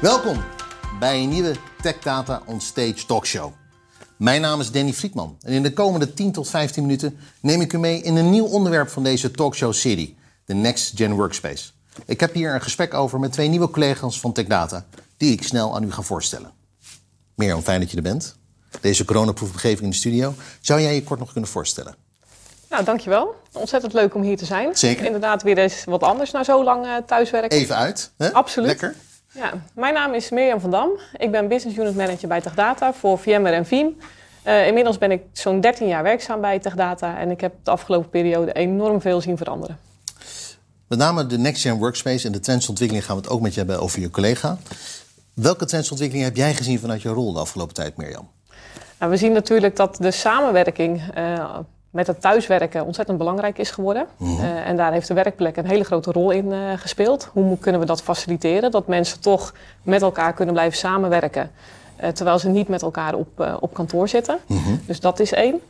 Welkom bij een nieuwe Tech Data on Stage talkshow. Mijn naam is Danny Friedman en in de komende 10 tot 15 minuten neem ik u mee in een nieuw onderwerp van deze talkshow-serie, de Next Gen Workspace. Ik heb hier een gesprek over met twee nieuwe collega's van Tech Data, die ik snel aan u ga voorstellen. Mirjam, fijn dat je er bent. Deze coronaproefbegeving in de studio. Zou jij je kort nog kunnen voorstellen? Nou, dankjewel. Ontzettend leuk om hier te zijn. Zeker. Inderdaad, weer eens wat anders na zo lang uh, thuiswerken. Even uit. Hè? Absoluut. Lekker. Ja, mijn naam is Mirjam van Dam. Ik ben Business Unit Manager bij TechData voor VMware en Veeam. Uh, inmiddels ben ik zo'n 13 jaar werkzaam bij TechData en ik heb de afgelopen periode enorm veel zien veranderen. Met name de Next Gen Workspace en de trendsontwikkeling gaan we het ook met je hebben over je collega. Welke trendsontwikkeling heb jij gezien vanuit je rol de afgelopen tijd, Mirjam? Nou, we zien natuurlijk dat de samenwerking uh, met het thuiswerken ontzettend belangrijk is geworden. Mm -hmm. uh, en daar heeft de werkplek een hele grote rol in uh, gespeeld. Hoe kunnen we dat faciliteren? Dat mensen toch met elkaar kunnen blijven samenwerken. terwijl ze niet met elkaar op, op kantoor zitten. Mm -hmm. Dus dat is één.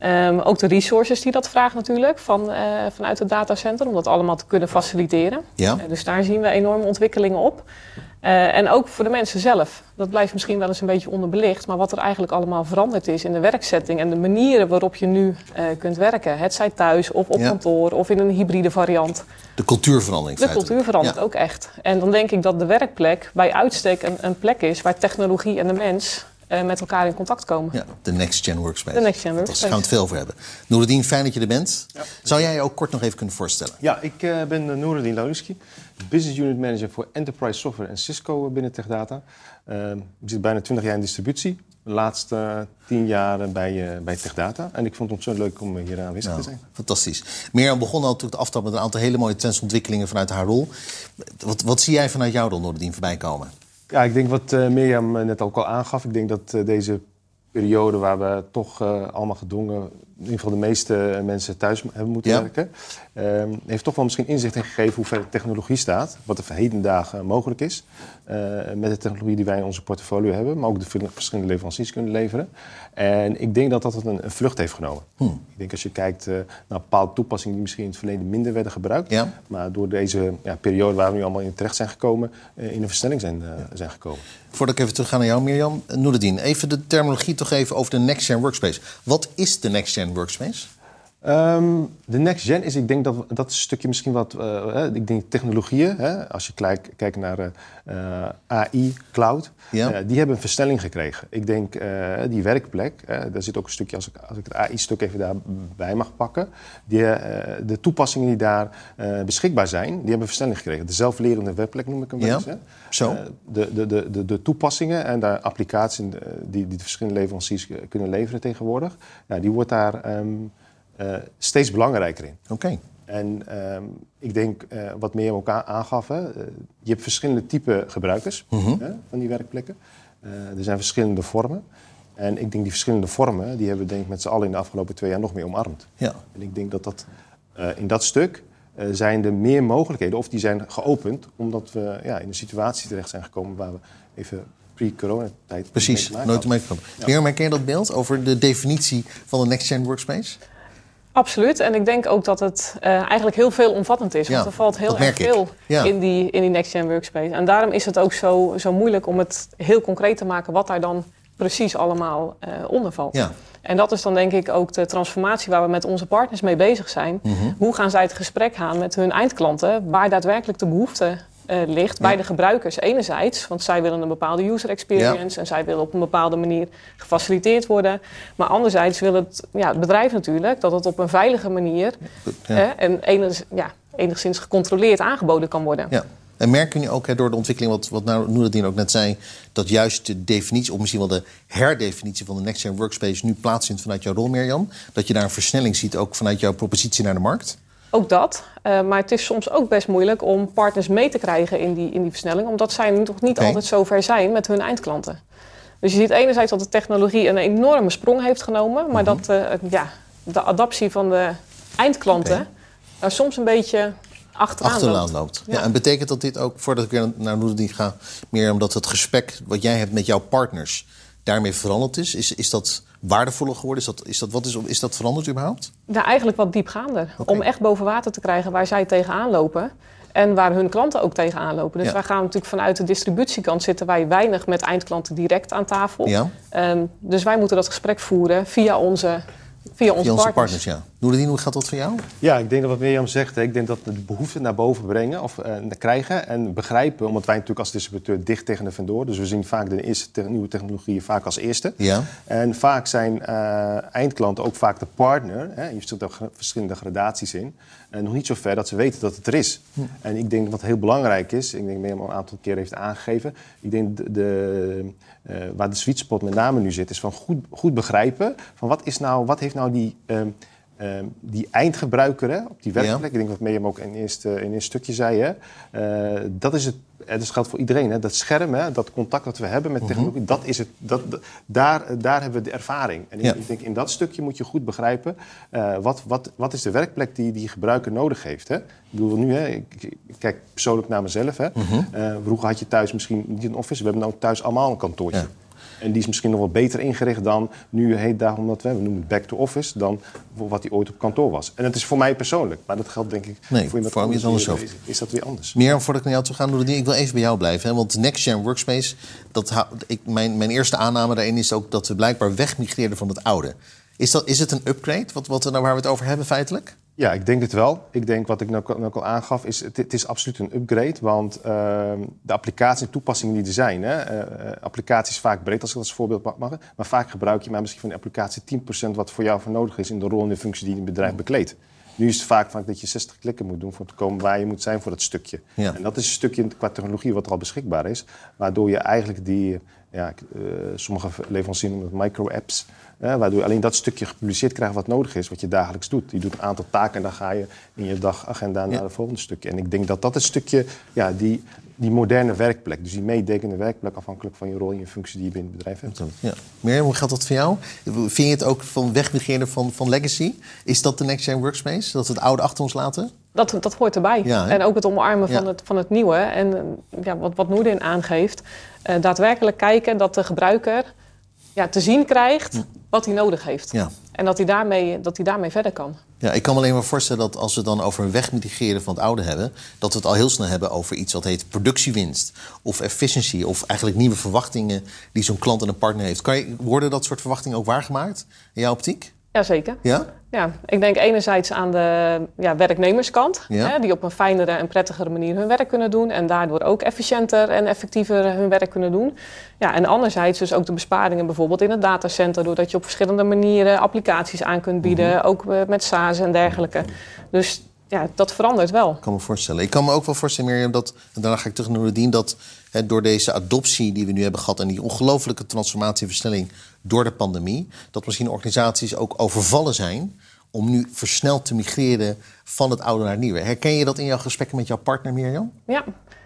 Um, ook de resources die dat vraagt natuurlijk van, vanuit het datacenter. Om dat allemaal te kunnen faciliteren. Ja. dus daar zien we enorme ontwikkelingen op. Uh, en ook voor de mensen zelf. Dat blijft misschien wel eens een beetje onderbelicht. Maar wat er eigenlijk allemaal veranderd is in de werkzetting en de manieren waarop je nu uh, kunt werken. Het zij thuis of op ja. kantoor of in een hybride variant. De cultuurverandering. De cultuur verandert ja. ook echt. En dan denk ik dat de werkplek bij uitstek een, een plek is waar technologie en de mens uh, met elkaar in contact komen. Ja, de Next Gen Workspace. De Next Gen Workspace. Daar gaan we het veel over hebben. Noordin, fijn dat je er bent. Ja. Zou jij je ook kort nog even kunnen voorstellen? Ja, ik uh, ben uh, Noordin Lauruski, Business Unit Manager voor Enterprise Software en Cisco binnen TechData. Uh, ik zit bijna 20 jaar in distributie. De laatste 10 jaar bij, bij TechData. En ik vond het ontzettend leuk om hier aanwezig nou, te zijn. Fantastisch. Mirjam begon al natuurlijk de aftrap met een aantal hele mooie trendsontwikkelingen vanuit haar rol. Wat, wat zie jij vanuit jouw rol, Noordin, voorbij komen? Ja, ik denk wat uh, Mirjam net ook al aangaf. Ik denk dat uh, deze periode waar we toch allemaal gedwongen, in ieder geval de meeste mensen thuis hebben moeten Ja. werken, ehm, heeft toch wel misschien inzicht in gegeven hoe ver de technologie staat. Wat er voor hedendagen mogelijk is. met de technologie die wij in onze portfolio hebben, maar ook de verschillende leveranciers kunnen leveren. En ik denk dat dat een, een vlucht heeft genomen. Hmm. Ik denk als je kijkt naar bepaalde toepassingen die misschien in het verleden minder werden gebruikt. Ja. Maar door deze ja, periode waar we nu allemaal in terecht zijn gekomen, in een versnelling zijn, zijn gekomen. Voordat ik even terug ga naar jou, Mirjam. Noordin, even de terminologie toch even over de Next Gen Workspace. Wat is de Next Workspace? Um, de next gen is, ik denk dat dat stukje misschien wat, uh, ik denk technologieën. Hè, als je kijkt, kijkt naar uh, AI, cloud, ja. uh, die hebben een versnelling gekregen. Ik denk die werkplek, daar zit ook een stukje, als ik, als ik het AI-stuk even daarbij mag pakken, die, de toepassingen die daar beschikbaar zijn, die hebben een versnelling gekregen. De zelflerende werkplek noem ik hem wel eens. Hè. Zo. De, de, de, de, de toepassingen en de applicaties die, die de verschillende leveranciers kunnen leveren tegenwoordig, ja, die wordt daar. Um, uh, steeds belangrijker in. Oké. Okay. En um, ik denk, uh, wat Mirjam ook aangaf, hè, uh, je hebt verschillende type gebruikers -hmm. hè, van die werkplekken. er zijn verschillende vormen. En ik denk die verschillende vormen, die hebben we denk ik met z'n allen in de afgelopen twee jaar nog meer omarmd. Ja. En ik denk dat dat in dat stuk zijn er meer mogelijkheden, of die zijn geopend, omdat we ja, in een situatie terecht zijn gekomen waar we even pre-coronatijd... Precies, nooit meegekomen. Ja. Mirjam, herken je dat beeld over de definitie van de Next Gen Workspace? Absoluut. En ik denk ook dat het uh, eigenlijk heel veelomvattend is. Ja, want er valt heel erg veel ja. in, die, in die Next Gen Workspace. En daarom is het ook zo, zo moeilijk om het heel concreet te maken wat daar dan precies allemaal uh, onder valt. Ja. En dat is dan denk ik ook de transformatie waar we met onze partners mee bezig zijn. Mm -hmm. Hoe gaan zij het gesprek aan met hun eindklanten, waar daadwerkelijk de behoefte uh, ligt bij Ja. de gebruikers enerzijds. Want zij willen een bepaalde user experience en zij willen op een bepaalde manier gefaciliteerd worden. Maar anderzijds wil het, ja, het bedrijf natuurlijk dat het op een veilige manier Ja. en enig, enigszins gecontroleerd aangeboden kan worden. Ja. En merken jullie ook hè, door de ontwikkeling, wat, wat nou ook net zei, dat juist de definitie, of misschien wel de herdefinitie van de Next Gen Workspace nu plaatsvindt vanuit jouw rol, Mirjam? Dat je daar een versnelling ziet, ook vanuit jouw propositie naar de markt? Ook dat. Uh, maar het is soms ook best moeilijk om partners mee te krijgen in die, in die versnelling. Omdat zij nog niet altijd zo ver zijn met hun eindklanten. Dus je ziet enerzijds dat de technologie een enorme sprong heeft genomen. Maar Mhm. dat uh, ja, de adaptie van de eindklanten er soms een beetje achteraan, achteraan loopt. loopt. Ja. Ja. en betekent dat dit ook, voordat ik weer naar Noordin ga, meer omdat het gesprek wat jij hebt met jouw partners daarmee veranderd is? Is, is dat waardevoller geworden? Is dat, is, dat, wat is, is dat veranderd überhaupt? Ja, eigenlijk wat diepgaander. Om echt boven water te krijgen waar zij tegenaan lopen. En waar hun klanten ook tegenaan lopen. Dus Ja. wij gaan natuurlijk vanuit de distributiekant zitten wij weinig met eindklanten direct aan tafel. Ja. Ehm, dus wij moeten dat gesprek voeren via onze, via onze, Via onze partners. partners, ja. Noordien, hoe gaat dat voor jou? Ja, ik denk dat wat Mirjam zegt, ik denk dat de behoefte naar boven brengen of eh, krijgen en begrijpen, omdat wij natuurlijk als distributeur dicht tegen de vendor, dus we zien vaak de eerste te- nieuwe technologieën vaak als eerste. Ja. En vaak zijn eh, eindklanten ook vaak de partner. Hè, je zit er gra- verschillende gradaties in. En nog niet zo ver dat ze weten dat het er is. En ik denk wat heel belangrijk is, ik denk dat Mirjam al een aantal keer heeft aangegeven, ik denk de, de, eh, waar de sweet spot met name nu zit, is van goed, goed begrijpen van wat, is nou, wat heeft nou die. ehm, ehm, die eindgebruiker hè, op die werkplek, ik denk wat Mirjam ook in eerste, in een stukje zei, hè, eh, dat is het. En dat geldt voor iedereen. Hè. Dat scherm, hè, dat contact dat we hebben met technologie, dat is het, dat, daar, daar hebben we de ervaring. En ik- Ja. ik denk in dat stukje moet je goed begrijpen eh, wat, wat, wat is de werkplek die die gebruiker nodig heeft. Hè. Ik bedoel nu, hè, ik, ik kijk persoonlijk naar mezelf. Hè. Eh, vroeger had je thuis misschien niet een office, we hebben nu thuis allemaal een kantoortje. Ja. En die is misschien nog wel beter ingericht dan nu heet daar, omdat we, we noemen het back to office, dan wat die ooit op kantoor was. En dat is voor mij persoonlijk, maar dat geldt denk ik Nee, voor iemand voor anders Is dat weer anders? Mirjam, voordat ik naar jou toe ga, Noordien, ik wil even bij jou blijven. Hè? Want Next Gen Workspace, dat, ik, mijn, mijn eerste aanname daarin is ook dat we blijkbaar wegmigreerden van het oude. Is, dat, is het een upgrade, wat, wat, nou, waar we het over hebben feitelijk? Ja, ik denk het wel. Ik denk wat ik nou, nou al aangaf, is het, het is absoluut een upgrade. Want ehm, de applicaties en toepassingen die er zijn, hè, eh, eh, applicaties vaak breed als ik dat als voorbeeld mag, mag, maar vaak gebruik je maar misschien van de applicatie 10% wat voor jou voor nodig is in de rol en de functie die je bedrijf bekleedt. Nu is het vaak, vaak dat je 60 klikken moet doen voor te komen waar je moet zijn voor dat stukje. Ja. En dat is een stukje qua technologie wat er al beschikbaar is, waardoor je eigenlijk die, ja, eh, sommige leveranciers noemen het micro-apps, waardoor je alleen dat stukje gepubliceerd krijgt wat nodig is, wat je dagelijks doet. Je doet een aantal taken en dan ga je in je dagagenda naar het volgende stukje. En ik denk dat dat een stukje, ja, die, die moderne werkplek, dus die meedenkende werkplek, afhankelijk van je rol en je functie die je binnen het bedrijf hebt. Ja. Mirjam, hoe gaat dat voor jou? Vind je het ook van wegmigreren van, van legacy? Is dat de Next Gen Workspace? Dat we het oude achter ons laten? Dat, dat hoort erbij. Ja, en ook het omarmen van, het, van het nieuwe. En ja, wat, wat Noordin aangeeft, eh, daadwerkelijk kijken dat de gebruiker ja, te zien krijgt wat hij nodig heeft. Ja. En dat hij, daarmee, dat hij daarmee verder kan. Ja, ik kan me alleen maar voorstellen dat als we dan over een wegmigreren van het oude hebben, dat we het al heel snel hebben over iets wat heet productiewinst of efficiency of eigenlijk nieuwe verwachtingen die zo'n klant en een partner heeft. Kan je, worden dat soort verwachtingen ook waargemaakt in jouw optiek? Jazeker. Ja? Ja, ik denk enerzijds aan de ja, werknemerskant, Ja. hè, die op een fijnere en prettigere manier hun werk kunnen doen en daardoor ook efficiënter en effectiever hun werk kunnen doen. Ja, en anderzijds dus ook de besparingen bijvoorbeeld in het datacenter, doordat je op verschillende manieren applicaties aan kunt bieden, Mhm. ook eh, met SaaS en dergelijke. Dus ja, dat verandert wel. Ik kan me voorstellen. Ik kan me ook wel voorstellen, Mirjam, dat, en daarna ga ik terug naar Nadine, dat hè, door deze adoptie die we nu hebben gehad en die ongelofelijke transformatie en versnelling door de pandemie, dat misschien organisaties ook overvallen zijn om nu versneld te migreren van het oude naar het nieuwe. Herken je dat in jouw gesprekken met jouw partner, Mirjam? Ja.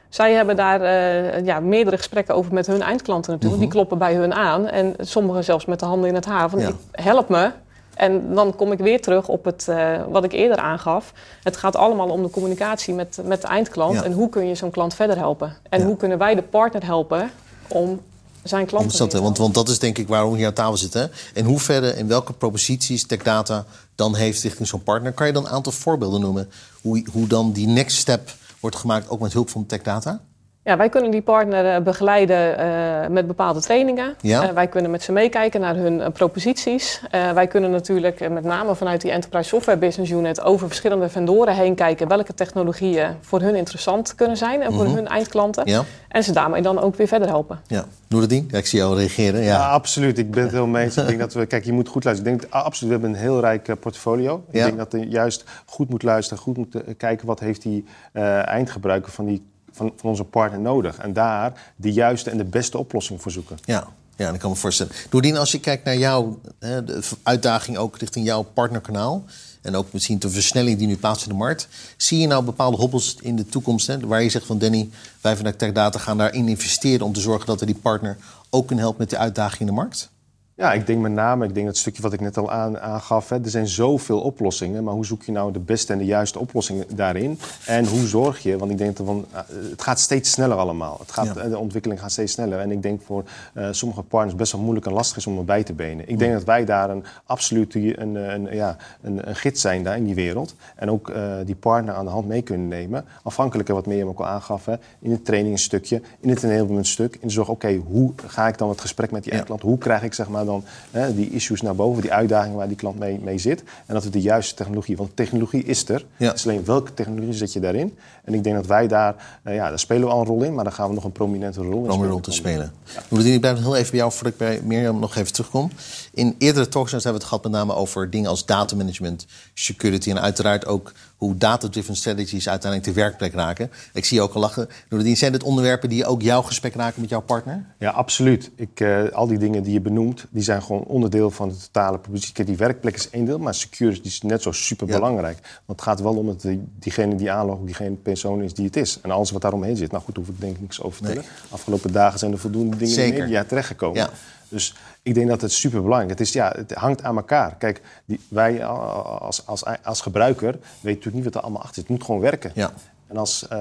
Zij hebben daar eh, ja, meerdere gesprekken over met hun eindklanten natuurlijk. Die kloppen bij hun aan. En sommigen zelfs met de handen in het haar. Van, Ja. help me. En dan kom ik weer terug op het, eh, wat ik eerder aangaf. Het gaat allemaal om de communicatie met, met de eindklant. Ja. En hoe kun je zo'n klant verder helpen? En Ja. hoe kunnen wij de partner helpen om zijn klanten... Hè? weer- want, want dat is denk ik waarom we hier aan tafel zitten. hè. In hoeverre, in welke proposities Tech Data dan heeft richting zo'n partner. Kan je dan een aantal voorbeelden noemen hoe, hoe dan die next step wordt gemaakt, ook met hulp van Tech Data? Ja, wij kunnen die partner eh, begeleiden eh, met bepaalde trainingen. Ja. Eh, wij kunnen met ze meekijken naar hun proposities. Eh, wij kunnen natuurlijk met name vanuit die Enterprise Software Business Unit over verschillende vendoren heen kijken welke technologieën voor hun interessant kunnen zijn en voor hun eindklanten. Ja, En ze daarmee dan ook weer verder helpen. ja. Noordin, ja, ik zie jou reageren. Ja, Ja. absoluut. Ik ben het heel mee eens. Ik denk dat we, kijk, je moet goed luisteren. Ik denk, ah, absoluut, we hebben een heel rijk portfolio. Ik Ja. denk dat je juist goed moet luisteren, goed moet kijken wat heeft die eh, eindgebruiker van, die, van, van onze partner nodig. En daar de juiste en de beste oplossing voor zoeken. Ja, ja, dat kan me voorstellen. Noordin, als je kijkt naar jouw hè, de uitdaging ook richting jouw partnerkanaal... en ook misschien de versnelling die nu plaatsvindt in de markt... zie je nou bepaalde hobbels in de toekomst... Hè, waar je zegt van Danny, wij vanuit Tech Data gaan daarin investeren... om te zorgen dat we die partner ook kunnen helpen met de uitdaging in de markt? Ja, ik denk met name, ik denk dat stukje wat ik net al aan, aangaf, hè, er zijn zoveel oplossingen, maar hoe zoek je nou de beste en de juiste oplossingen daarin? En hoe zorg je, want ik denk dat van, eh, het gaat steeds sneller allemaal. Het gaat, Ja. De ontwikkeling gaat steeds sneller. En ik denk voor eh, sommige partners best wel moeilijk en lastig is om erbij te benen. Ik denk dat wij daar een absoluut een, een, ja, een, een gids zijn daar in die wereld. En ook eh, die partner aan de hand mee kunnen nemen. Afhankelijk van wat Mirjam ook al aangaf, hè, in het trainingsstukje, in het enablement stuk. In de zorg, oké, hoe ga ik dan het gesprek met die Ja. klant? Hoe krijg ik zeg maar dan hè, die issues naar boven, die uitdagingen waar die klant mee, mee zit. En dat we de juiste technologie, want technologie is er. Ja. Het is alleen welke technologie zet je daarin. En ik denk dat wij daar, eh, ja, daar spelen we al een rol in, maar daar gaan we nog een prominente rol in om een rol te spelen. Noordien, ik blijf heel even bij jou voordat ik bij Mirjam nog even terugkom. In eerdere talkshows hebben we het gehad met name over dingen als datamanagement, security en uiteraard ook hoe data-driven strategies uiteindelijk de werkplek raken. Ik zie je ook al lachen. Noordien, zijn dit onderwerpen die ook jouw gesprek raken met jouw partner? Ja, absoluut. Ik, eh, al die dingen die je benoemt, die zijn gewoon onderdeel van de totale. Kijk, Die werkplek is één deel, maar security is net zo super belangrijk. Want het gaat wel om dat die- diegene die aanlogt, diegene persoon is die het is. En alles wat daaromheen zit. Nou goed, hoef ik denk ik niks over te vertellen. Afgelopen dagen zijn er voldoende dingen in Zeker. de media terechtgekomen. Ja. Dus ik denk dat het super belangrijk is. Ja, het hangt aan elkaar. Kijk, die, wij als, als, als gebruiker weten natuurlijk niet wat er allemaal achter zit. Het moet gewoon werken. Ja. En als, eh,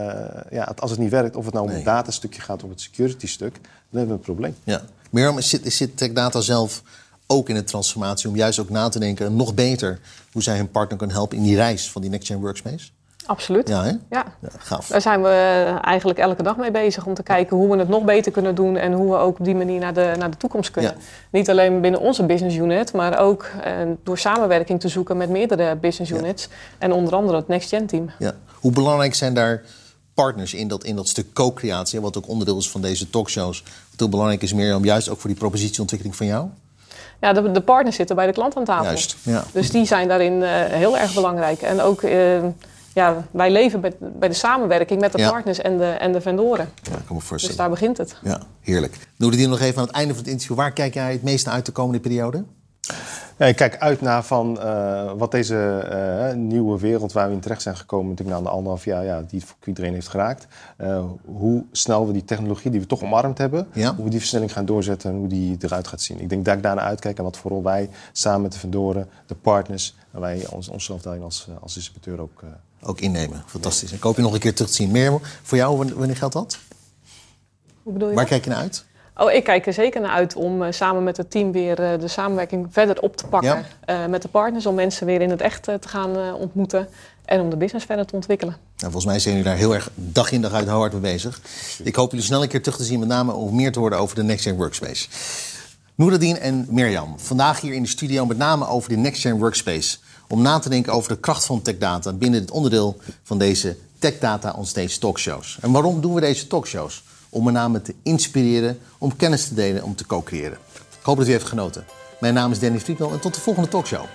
ja, als het niet werkt, of het nou om Nee. het datastukje gaat of het security stuk, dan hebben we een probleem. Ja. Mirjam, zit, zit Tech Data zelf ook in de transformatie om juist ook na te denken nog beter hoe zij hun partner kan helpen in die reis van die Next Gen Workspace? Absoluut. Ja, hè? Ja. Ja, gaaf. Daar zijn we eh, eigenlijk elke dag mee bezig om te kijken hoe we het nog beter kunnen doen en hoe we ook op die manier naar de, naar de toekomst kunnen. Ja. Niet alleen binnen onze business unit, maar ook eh, door samenwerking te zoeken met meerdere business Ja. units en onder andere het Next Gen team. Ja. Hoe belangrijk zijn daar partners in dat, in dat stuk co-creatie, wat ook onderdeel is van deze talkshows? Wat heel belangrijk is, Mirjam, juist ook voor die propositieontwikkeling van jou? Ja, de, de partners zitten bij de klant aan tafel. Juist, ja. Dus die zijn daarin eh, heel erg belangrijk. En ook, eh, ja, wij leven bij, bij de samenwerking met de Ja. partners en de, en de vendoren. Ja, ik kan me Dus voorstellen. daar begint het. Ja, heerlijk. Noordien nog even aan het einde van het interview. Waar kijk jij het meeste uit de komende periode? Ik kijk uit naar van, eh, wat deze eh, nieuwe wereld waar we in terecht zijn gekomen, natuurlijk na de anderhalf jaar, ja, die het voor iedereen heeft geraakt. eh, hoe snel we die technologie die we toch omarmd hebben, Ja. hoe we die versnelling gaan doorzetten en hoe die eruit gaat zien. Ik denk dat ik daarnaar uitkijk en wat vooral wij samen met de vendoren, de partners, en wij ons, onszelf daarin als, als distributeur ook. eh, Ook innemen. Fantastisch. Ik hoop je nog een keer terug te zien. Mirjam, voor jou, wanneer wanneer geldt dat? Hoe bedoel je Waar dat? kijk je naar uit? Oh, ik kijk er zeker naar uit om eh, samen met het team weer eh, de samenwerking verder op te pakken. eh, met de partners, om mensen weer in het echt te gaan ontmoeten. En om de business verder te ontwikkelen. Nou, volgens mij zijn jullie daar heel erg dag in dag uit hard mee bezig. Ik hoop jullie snel een keer terug te zien, met name om meer te horen over de Next Gen Workspace. Noeradien en Mirjam, vandaag hier in de studio met name over de Next Gen Workspace. Om na te denken over de kracht van Tech Data binnen het onderdeel van deze Tech Data on Stage talkshows. En waarom doen we deze talkshows? Om met name te inspireren, om kennis te delen, om te co-creëren. Ik hoop dat u heeft genoten. Mijn naam is Danny Friedman en tot de volgende talkshow.